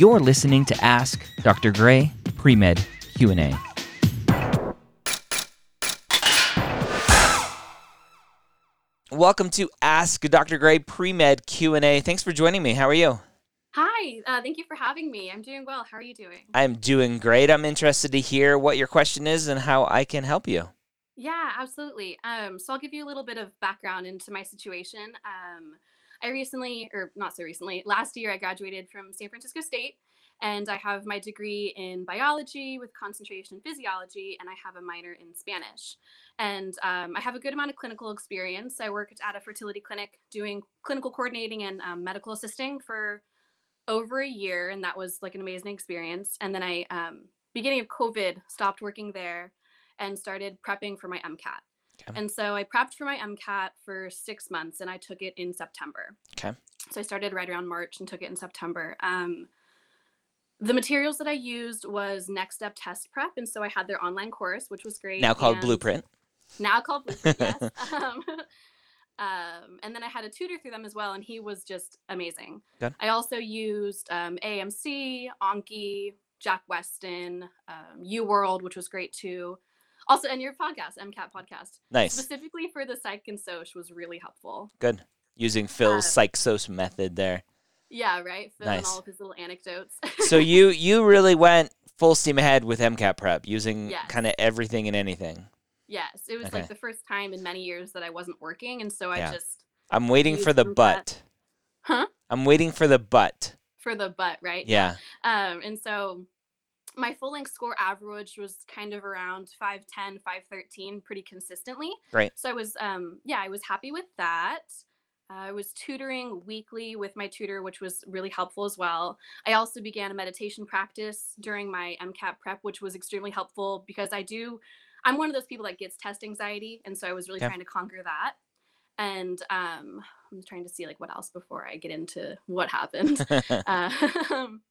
You're listening to Ask Dr. Gray Pre-Med Q&A. Welcome to Ask Dr. Gray Pre-Med Q&A. Thanks for joining me. How are you? Hi, uh, thank you for having me. I'm doing well. How are you doing? I'm doing great. I'm interested to hear what your question is and how I can help you. Yeah, absolutely. Um, so I'll give you a little bit of background into my situation. Um, I recently, or not so recently, last year I graduated from San Francisco State and I have my degree in biology with concentration in physiology, and I have a minor in Spanish. And um, I have a good amount of clinical experience. I worked at a fertility clinic doing clinical coordinating and um, medical assisting for over a year, and that was like an amazing experience. And then I, um, beginning of COVID, stopped working there and started prepping for my MCAT. Okay. And so I prepped for my MCAT for six months, and I took it in September. Okay. So I started right around March and took it in September. Um, the materials that I used was Next Step Test Prep, and so I had their online course, which was great. Now called Blueprint. Now called Blueprint, yes. um, um, and then I had a tutor through them as well, and he was just amazing. Good. I also used um, AAMC, Anki, Jack Westin, um, UWorld, which was great too. Also, and your podcast, MCAT podcast, Nice. specifically for the psych and soc was really helpful. Good. Using Phil's psych psychos method there. Yeah, right. Phil and Nice. all of his little anecdotes. So you you really went full steam ahead with MCAT prep using Yes. kind of everything and anything. yes, it was Okay. like the first time in many years that I wasn't working, and so I Yeah. just I'm waiting for the MCAT. but. Huh? I'm waiting for the but. for the butt, right? Yeah. Um, and so my full length score average was kind of around 510, 513 pretty consistently. right So I was, um, yeah, I was happy with that. I was tutoring weekly with my tutor, which was really helpful as well. I also began a meditation practice during my MCAT prep, which was extremely helpful because I do, I'm one of those people that gets test anxiety. And so I was really Okay. trying to conquer that. And um, I'm trying to see like what else before I get into what happened. Um,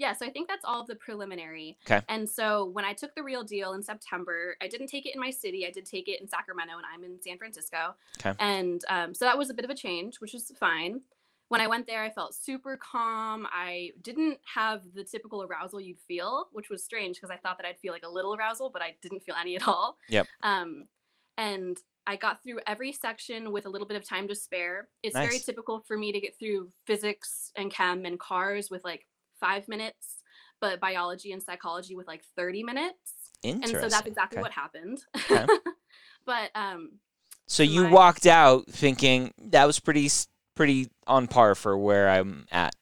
yeah, so I think that's all of the preliminary. 'Kay. And so when I took the real deal in September, I didn't take it in my city. I did take it in Sacramento, and I'm in San Francisco. 'Kay. And um, so that was a bit of a change, which was fine. When I went there, I felt super calm. I didn't have the typical arousal you'd feel, which was strange because I thought that I'd feel like a little arousal, but I didn't feel any at all. Yep. Um, and I got through every section with a little bit of time to spare. It's very typical for me to get through physics and chem and cars with like five minutes, but biology and psychology with like 30 minutes. And so that's exactly Okay. what happened. Okay. but um, So you my- walked out thinking that was pretty pretty on par for where I'm at.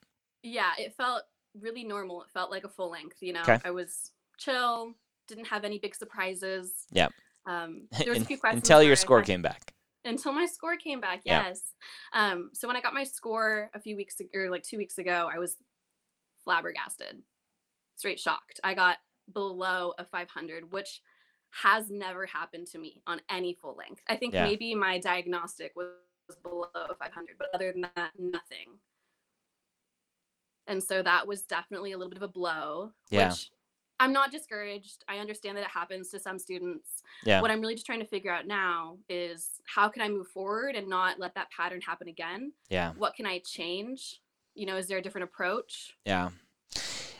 yeah, it felt really normal. It felt like a full length, you know. 'Kay. I was chill, didn't have any big surprises. Yep. Um, there was a few questions until your score had- came back. until my score came back Yeah. yes um so when i got my score a few weeks ago or like two weeks ago i was flabbergasted straight shocked i got below a 500 which has never happened to me on any full length i think Yeah. maybe my diagnostic was below 500 but other than that nothing and so that was definitely a little bit of a blow Yeah. which i'm not discouraged i understand that it happens to some students Yeah. what I'm really just trying to figure out now is how can I move forward and not let that pattern happen again? Yeah. What can I change? You know, is there a different approach? Yeah.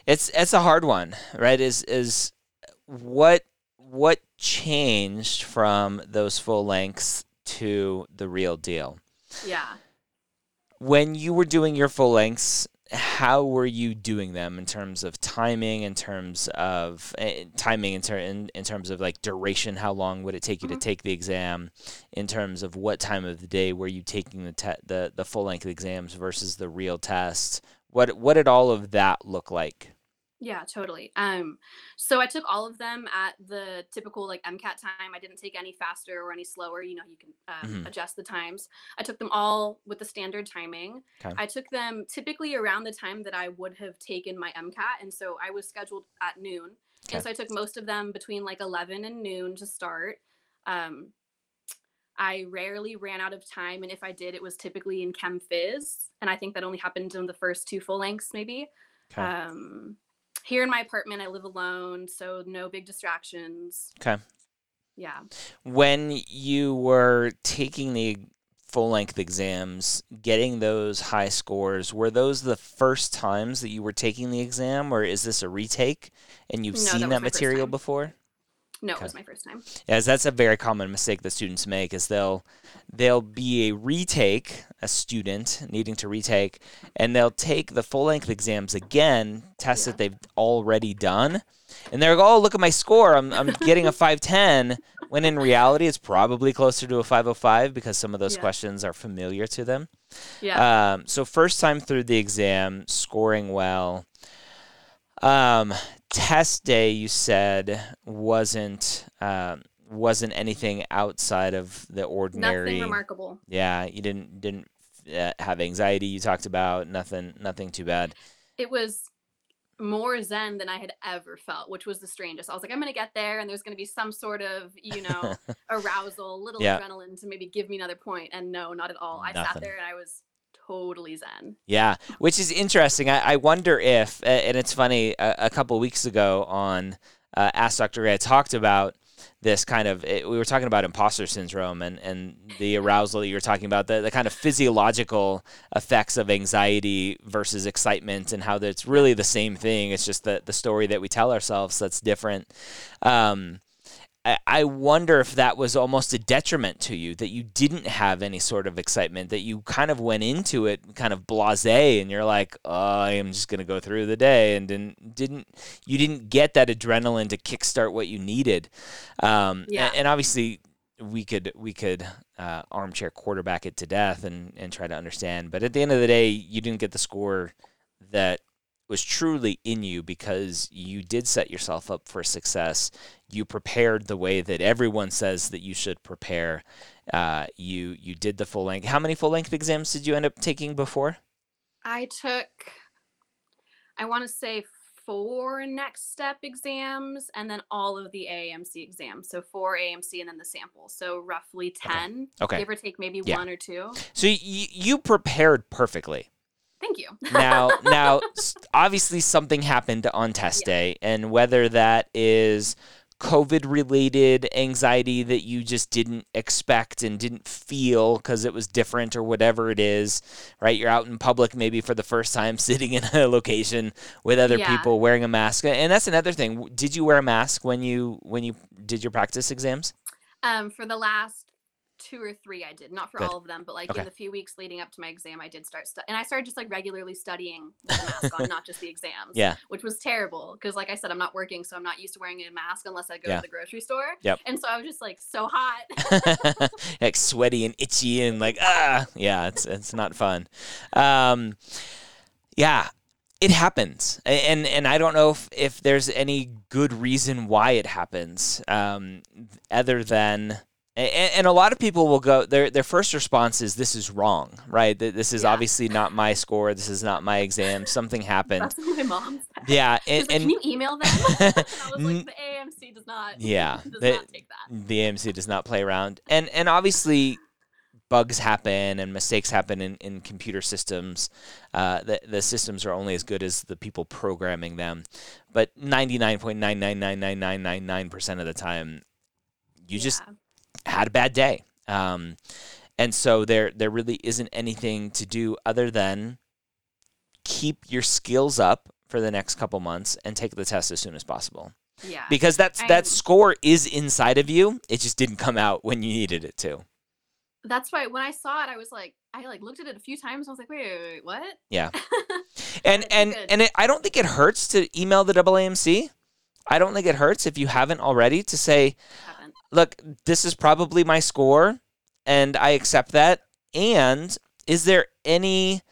It's it's a hard one, right? Is is what what changed from those full lengths to the real deal? Yeah. When you were doing your full lengths, how were you doing them in terms of timing, in terms of eh, timing, in, ter- in, in terms of like duration? How long would it take you Mhm. to take the exam? In terms of what time of the day were you taking the te- the the full length exams versus the real test? What what did all of that look like? Yeah, totally. Um, so I took all of them at the typical like MCAT time. I didn't take any faster or any slower. You know, you can um, Mhm. adjust the times. I took them all with the standard timing. 'Kay. I took them typically around the time that I would have taken my MCAT, and so I was scheduled at noon. 'Kay. And so I took most of them between like 11 and noon to start. Um, I rarely ran out of time, and if I did, it was typically in Chem Phys, and I think that only happened in the first two full lengths, maybe. 'Kay. Um, here in my apartment, I live alone, so no big distractions. Okay. Yeah. when you were taking the full length exams, getting those high scores, were those the first times that you were taking the exam, or is this a retake and you've No, seen that that, was my first material before? No, Okay. it was my first time. Yes, that's a very common mistake that students make is they'll they'll be a retake, a student needing to retake, and they'll take the full length exams again, tests Yeah. that they've already done, and they're like, oh look at my score, I'm I'm getting a five ten. When in reality, it's probably closer to a 505 because some of those Yeah. questions are familiar to them. Yeah. Um, so first time through the exam, scoring well. Um, test day, you said wasn't um, wasn't anything outside of the ordinary. Nothing remarkable. Yeah, you didn't didn't uh, have anxiety. You talked about nothing nothing too bad. It was more zen than I had ever felt, which was the strangest. I was like, I'm gonna get there, and there's gonna be some sort of, you know, arousal, a little Yeah. adrenaline to maybe give me another point. And no, not at all. I Nothing. sat there and I was totally zen. Yeah, which is interesting. I, I wonder if, and it's funny, a, a couple weeks ago on uh, Ask Dr. Gray, I talked about this kind of, it, we were talking about imposter syndrome and, and the arousal that you were talking about, the, the kind of physiological effects of anxiety versus excitement and how that's really the same thing. It's just the, the story that we tell ourselves that's different. Um, I- I wonder if that was almost a detriment to you that you didn't have any sort of excitement that you kind of went into it kind of blasé and you're like oh, I am just going to go through the day and didn't didn't you didn't get that adrenaline to kickstart what you needed um, Yeah. and, obviously we could we could uh, armchair quarterback it to death and and try to understand but at the end of the day you didn't get the score that was truly in you because you did set yourself up for success. You prepared the way that everyone says that you should prepare. Uh, you you did the full length. How many full length exams did you end up taking before? I took, I want to say four next step exams and then all of the AAMC exams. So four AAMC and then the sample. So roughly 10, Okay. give or take maybe Yeah. one or two. So y- you prepared perfectly. Thank you. now now obviously something happened on test Yeah. day and whether that is covid related anxiety that you just didn't expect and didn't feel because it was different or whatever it is right you're out in public maybe for the first time sitting in a location with other Yeah. people wearing a mask and that's another thing did you wear a mask when you when you did your practice exams Um, for the last two or three, I did not for Good. all of them, but like Okay. in the few weeks leading up to my exam, I did start stu- and I started just like regularly studying with a mask on, not just the exams. Yeah. which was terrible because, like I said, I'm not working, so I'm not used to wearing a mask unless I go Yeah. to the grocery store. Yep. And so I was just like so hot. like sweaty and itchy and like ah yeah it's it's not fun um yeah it happens and and i don't know if, if there's any good reason why it happens um other than and, and a lot of people will go their their first response is this is wrong right this is Yeah. obviously not my score this is not my exam something happened my mom said. yeah and, like, and Can you email them? and I was like, the AAMC does not. Yeah, does they- not take that. the AAMC does not play around. And and obviously bugs happen and mistakes happen in, in computer systems. Uh, the, the systems are only as good as the people programming them. But 99.9999999% of the time, you just Yeah. Had a bad day. Um, and so there there really isn't anything to do other than keep your skills up for the next couple months and take the test as soon as possible yeah. because that's I'm- that score is inside of you. It just didn't come out when you needed it to. That's why when I saw it, I was like, I like looked at it a few times. I was like, wait, wait, wait what? Yeah. And and good. and it, I don't think it hurts to email the AAMC. I don't think it hurts if you haven't already to say. Look, this is probably my score, and I accept that. And is there any?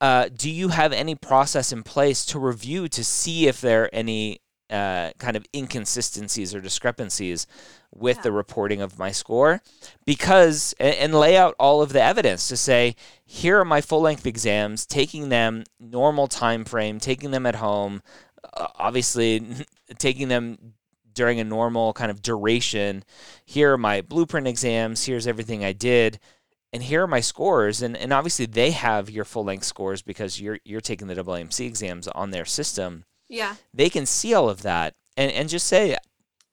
Uh, do you have any process in place to review to see if there are any uh, kind of inconsistencies or discrepancies with Yeah. the reporting of my score? Because and, and lay out all of the evidence to say here are my full length exams, taking them normal time frame, taking them at home, uh, obviously taking them during a normal kind of duration. Here are my blueprint exams. Here's everything I did. And here are my scores, and, and obviously they have your full length scores because you're you're taking the AAMC exams on their system. Yeah. They can see all of that and, and just say,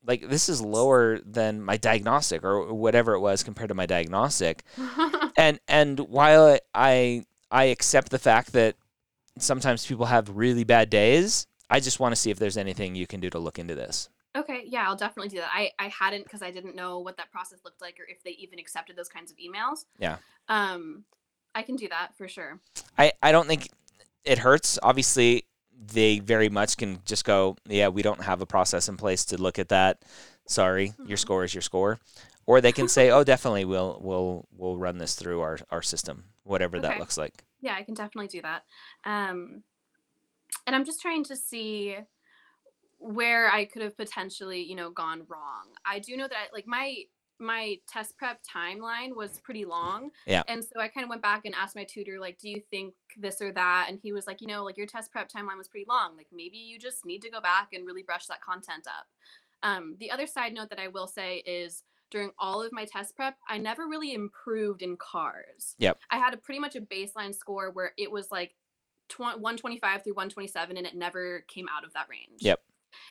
like this is lower than my diagnostic or whatever it was compared to my diagnostic. and and while I I accept the fact that sometimes people have really bad days, I just want to see if there's anything you can do to look into this. Okay, yeah, I'll definitely do that. I I hadn't because I didn't know what that process looked like or if they even accepted those kinds of emails. Yeah. Um, I can do that for sure. I I don't think it hurts. Obviously, they very much can just go, yeah, we don't have a process in place to look at that. Sorry, mm-hmm. your score is your score. Or they can say, oh, definitely, we'll we'll we'll run this through our our system, whatever okay. that looks like. Yeah, I can definitely do that. Um, and I'm just trying to see where I could have potentially, you know, gone wrong. I do know that like my my test prep timeline was pretty long. Yeah. And so I kind of went back and asked my tutor, like, do you think this or that? And he was like, you know, like your test prep timeline was pretty long. Like maybe you just need to go back and really brush that content up. Um, the other side note that I will say is during all of my test prep, I never really improved in cars. Yep. I had a pretty much a baseline score where it was like 125 through 127 and it never came out of that range. Yep.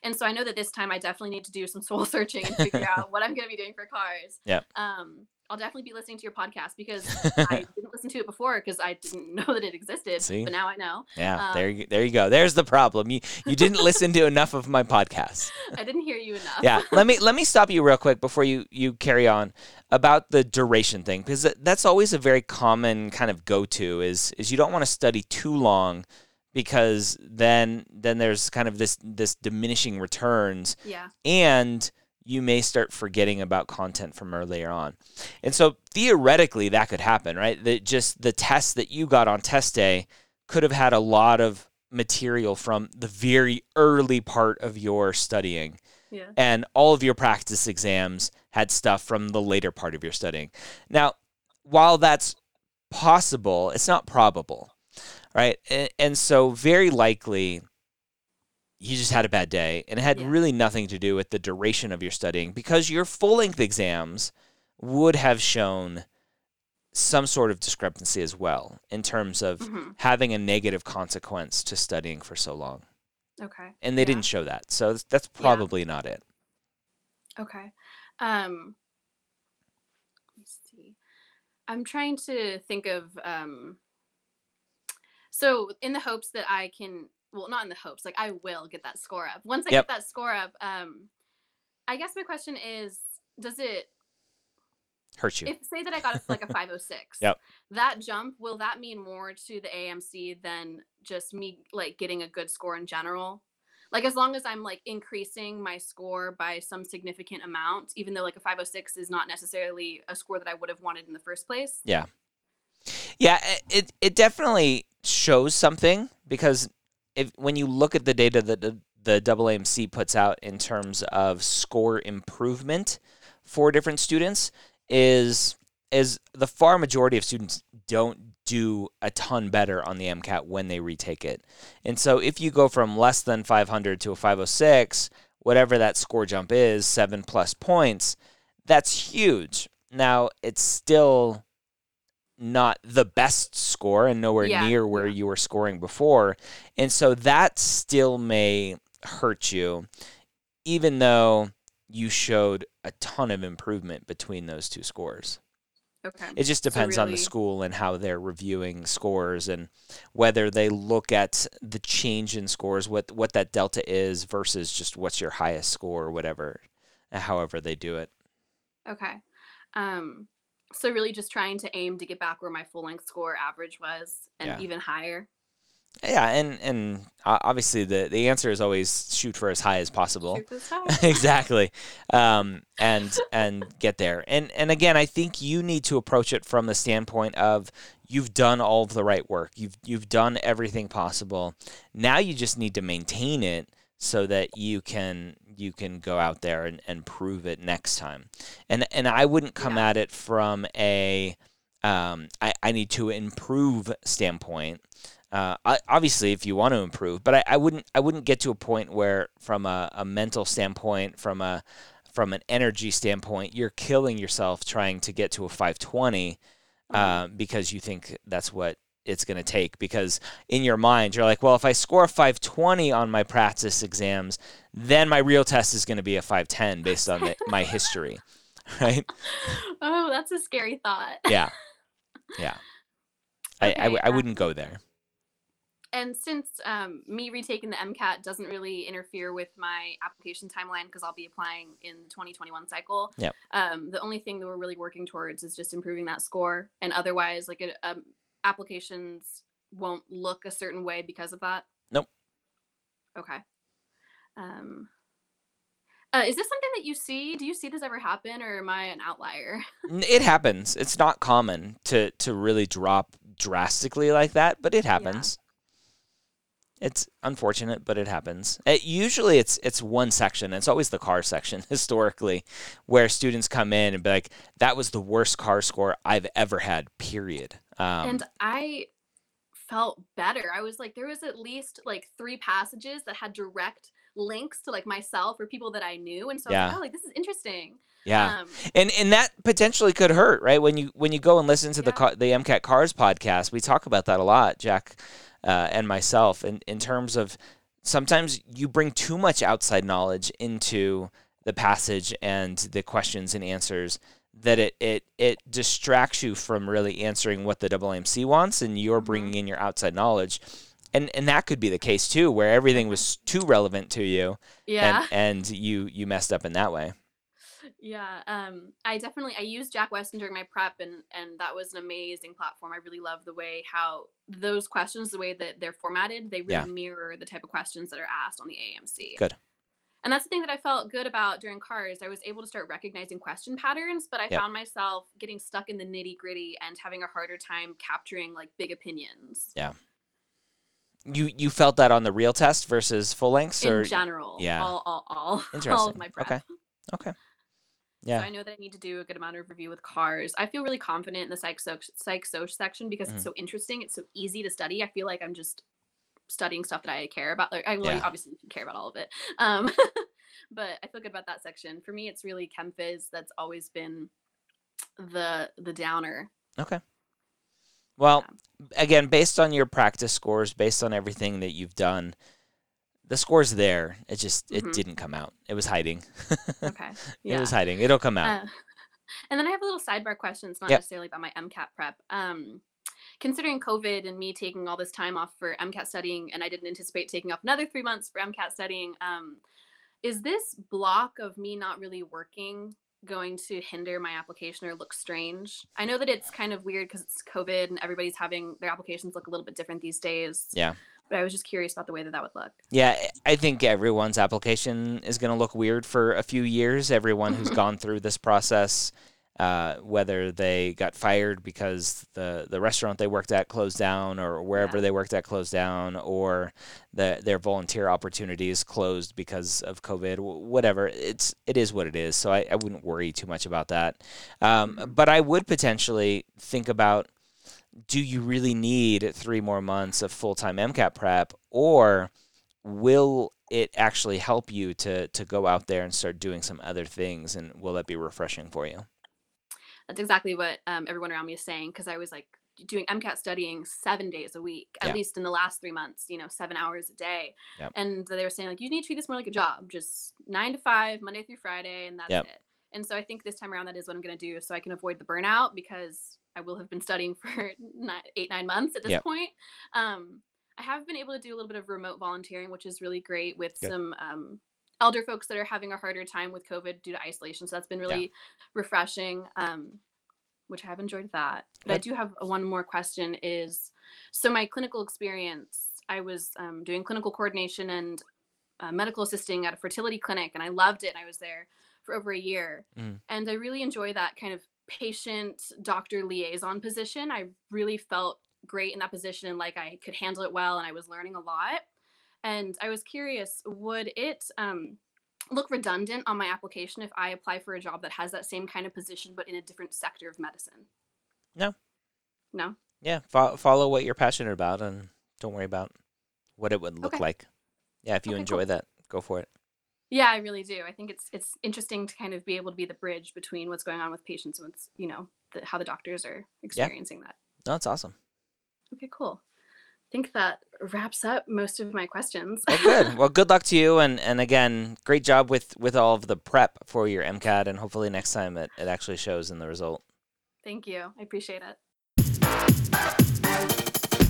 And so I know that this time I definitely need to do some soul searching and figure out what I'm going to be doing for cars. Yeah. Um, I'll definitely be listening to your podcast because I didn't listen to it before because I didn't know that it existed. See? But now I know. Yeah, um, there you there you go. There's the problem. You you didn't listen to enough of my podcast. I didn't hear you enough. yeah, let me let me stop you real quick before you you carry on about the duration thing because that's always a very common kind of go to is is you don't want to study too long because then then there's kind of this this diminishing returns. Yeah. And you may start forgetting about content from earlier on. And so theoretically that could happen, right? That just the test that you got on test day could have had a lot of material from the very early part of your studying. Yeah. And all of your practice exams had stuff from the later part of your studying. Now, while that's possible, it's not probable right? And, and so very likely you just had a bad day and it had yeah. really nothing to do with the duration of your studying because your full length exams would have shown some sort of discrepancy as well in terms of mm-hmm. having a negative consequence to studying for so long. Okay. And they yeah. didn't show that. So that's probably yeah. not it. Okay. Um let me see. I'm trying to think of um so in the hopes that I can, well, not in the hopes, like I will get that score up. Once I yep. get that score up, um, I guess my question is, does it hurt you? If say that I got like a 506, yep. that jump will that mean more to the AAMC than just me like getting a good score in general? Like as long as I'm like increasing my score by some significant amount, even though like a 506 is not necessarily a score that I would have wanted in the first place. Yeah. Yeah, it it definitely shows something because if when you look at the data that the, the AAMC puts out in terms of score improvement for different students is is the far majority of students don't do a ton better on the MCAT when they retake it. And so if you go from less than 500 to a 506, whatever that score jump is, 7 plus points, that's huge. Now, it's still not the best score and nowhere yeah. near where you were scoring before. And so that still may hurt you, even though you showed a ton of improvement between those two scores. Okay. It just depends so really... on the school and how they're reviewing scores and whether they look at the change in scores, what what that delta is versus just what's your highest score or whatever, however they do it. Okay. Um, so really just trying to aim to get back where my full length score average was and yeah. even higher. Yeah, and and obviously the the answer is always shoot for as high as possible. High. exactly, um, and and get there. And and again, I think you need to approach it from the standpoint of you've done all of the right work. You've you've done everything possible. Now you just need to maintain it so that you can you can go out there and, and prove it next time. And and I wouldn't come yeah. at it from a um, I, I need to improve standpoint. Uh, I, obviously, if you want to improve, but I, I wouldn't I wouldn't get to a point where, from a, a mental standpoint, from a from an energy standpoint, you're killing yourself trying to get to a 520 uh, because you think that's what it's going to take because in your mind you're like, well, if I score a 520 on my practice exams, then my real test is going to be a 510 based on the, my history, right? Oh, that's a scary thought. Yeah, yeah. I, I, Okay, w- I um, wouldn't go there. And since um, me retaking the MCAT doesn't really interfere with my application timeline because I'll be applying in the 2021 cycle, Yep. um, the only thing that we're really working towards is just improving that score. And otherwise, like a, um, applications won't look a certain way because of that. Nope. Okay. Um, uh, is this something that you see? Do you see this ever happen, or am I an outlier? It happens. It's not common to to really drop drastically like that, but it happens. It's unfortunate, but it happens. It, usually, it's it's one section. It's always the car section historically, where students come in and be like, "That was the worst car score I've ever had." Period. Um, and I felt better. I was like, there was at least like three passages that had direct links to like myself or people that I knew, and so I was like, oh, like this is interesting. yeah, Um, and and that potentially could hurt, right? When you when you go and listen to the Yeah. ca- the MCAT Cars podcast, we talk about that a lot, Jack uh, and myself, in in terms of sometimes you bring too much outside knowledge into the passage and the questions and answers that it it it distracts you from really answering what the AAMC wants, and you're Mhm. bringing in your outside knowledge. And, and that could be the case too, where everything was too relevant to you, yeah. and, and you you messed up in that way. Yeah, um, I definitely I used Jack Westin during my prep, and and that was an amazing platform. I really love the way how those questions, the way that they're formatted, they really Yeah. mirror the type of questions that are asked on the AAMC. Good. And that's the thing that I felt good about during cars. I was able to start recognizing question patterns, but I Yep. found myself getting stuck in the nitty gritty and having a harder time capturing like big opinions Yeah. You you felt that on the real test versus full lengths, in or general. yeah. all, all, all, all of my prep. Okay. okay, So yeah, I know that I need to do a good amount of review with cars. I feel really confident in the psych soc, psych soc section because Mhm. it's so interesting. It's so easy to study. I feel like I'm just studying stuff that I care about. Like I well, Yeah. obviously care about all of it. Um, but I feel good about that section. For me, it's really chem phys that's always been the the downer. okay. Well, again, based on your practice scores, based on everything that you've done, the score's there. It just it Mhm. didn't come out. It was hiding. Okay. Yeah. It was hiding. It'll come out. Uh, and then I have a little sidebar question. It's not Yep. necessarily about my MCAT prep. Um, considering COVID and me taking all this time off for MCAT studying, and I didn't anticipate taking off another three months for MCAT studying, um, is this block of me not really working going to hinder my application or look strange? I know that it's kind of weird because it's COVID and everybody's having their applications look a little bit different these days. Yeah. But I was just curious about the way that that would look. Yeah, I I think everyone's application is going to look weird for a few years. Everyone who's gone through this process, uh, whether they got fired because the, the restaurant they worked at closed down, or wherever Yeah. they worked at closed down, or the, their volunteer opportunities closed because of COVID, whatever. It's it is what it is. So I, I wouldn't worry too much about that. Um, Mhm. but I would potentially think about do you really need three more months of full time MCAT prep, or will it actually help you to to go out there and start doing some other things, and will that be refreshing for you? That's exactly what um, everyone around me is saying because I was like doing MCAT studying seven days a week, at Yeah. least in the last three months, you know, seven hours a day. Yep. And they were saying, like, you need to treat this more like a job, just nine to five, Monday through Friday, and that's Yep. it. And so I think this time around, that is what I'm going to do so I can avoid the burnout because I will have been studying for nine, eight, nine months at this Yep. point. Um, I have been able to do a little bit of remote volunteering, which is really great with Good. some um, elder folks that are having a harder time with COVID due to isolation. So that's been really refreshing. Um, which I have enjoyed that. But I do have one more question is so my clinical experience, I was um, doing clinical coordination and uh, medical assisting at a fertility clinic and I loved it. I was there for over a year Mm. and I really enjoy that kind of patient doctor liaison position. I really felt great in that position and like I could handle it well and I was learning a lot. And I was curious, would it um, look redundant on my application if I apply for a job that has that same kind of position but in a different sector of medicine? No. No. Yeah, fo- follow what you're passionate about, and don't worry about what it would look Okay. like. Yeah, if you Okay, enjoy cool. that, go for it. Yeah, I really do. I think it's it's interesting to kind of be able to be the bridge between what's going on with patients and what's you know the, how the doctors are experiencing that. No, it's awesome. Okay, cool. I think that wraps up most of my questions. Well, good. Well, good luck to you, and and again, great job with with all of the prep for your MCAT, and hopefully next time it, it actually shows in the result. Thank you. I appreciate it.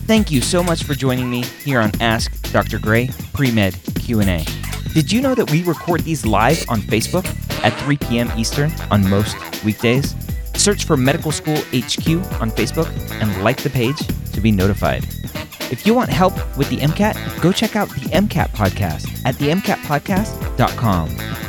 Thank you so much for joining me here on Ask Dr. Gray Pre-Med Q&A. Did you know that we record these live on Facebook at 3 p.m. Eastern on most weekdays? Search for Medical School HQ on Facebook and like the page to be notified. If you want help with the MCAT, go check out the MCAT podcast at themcatpodcast.com.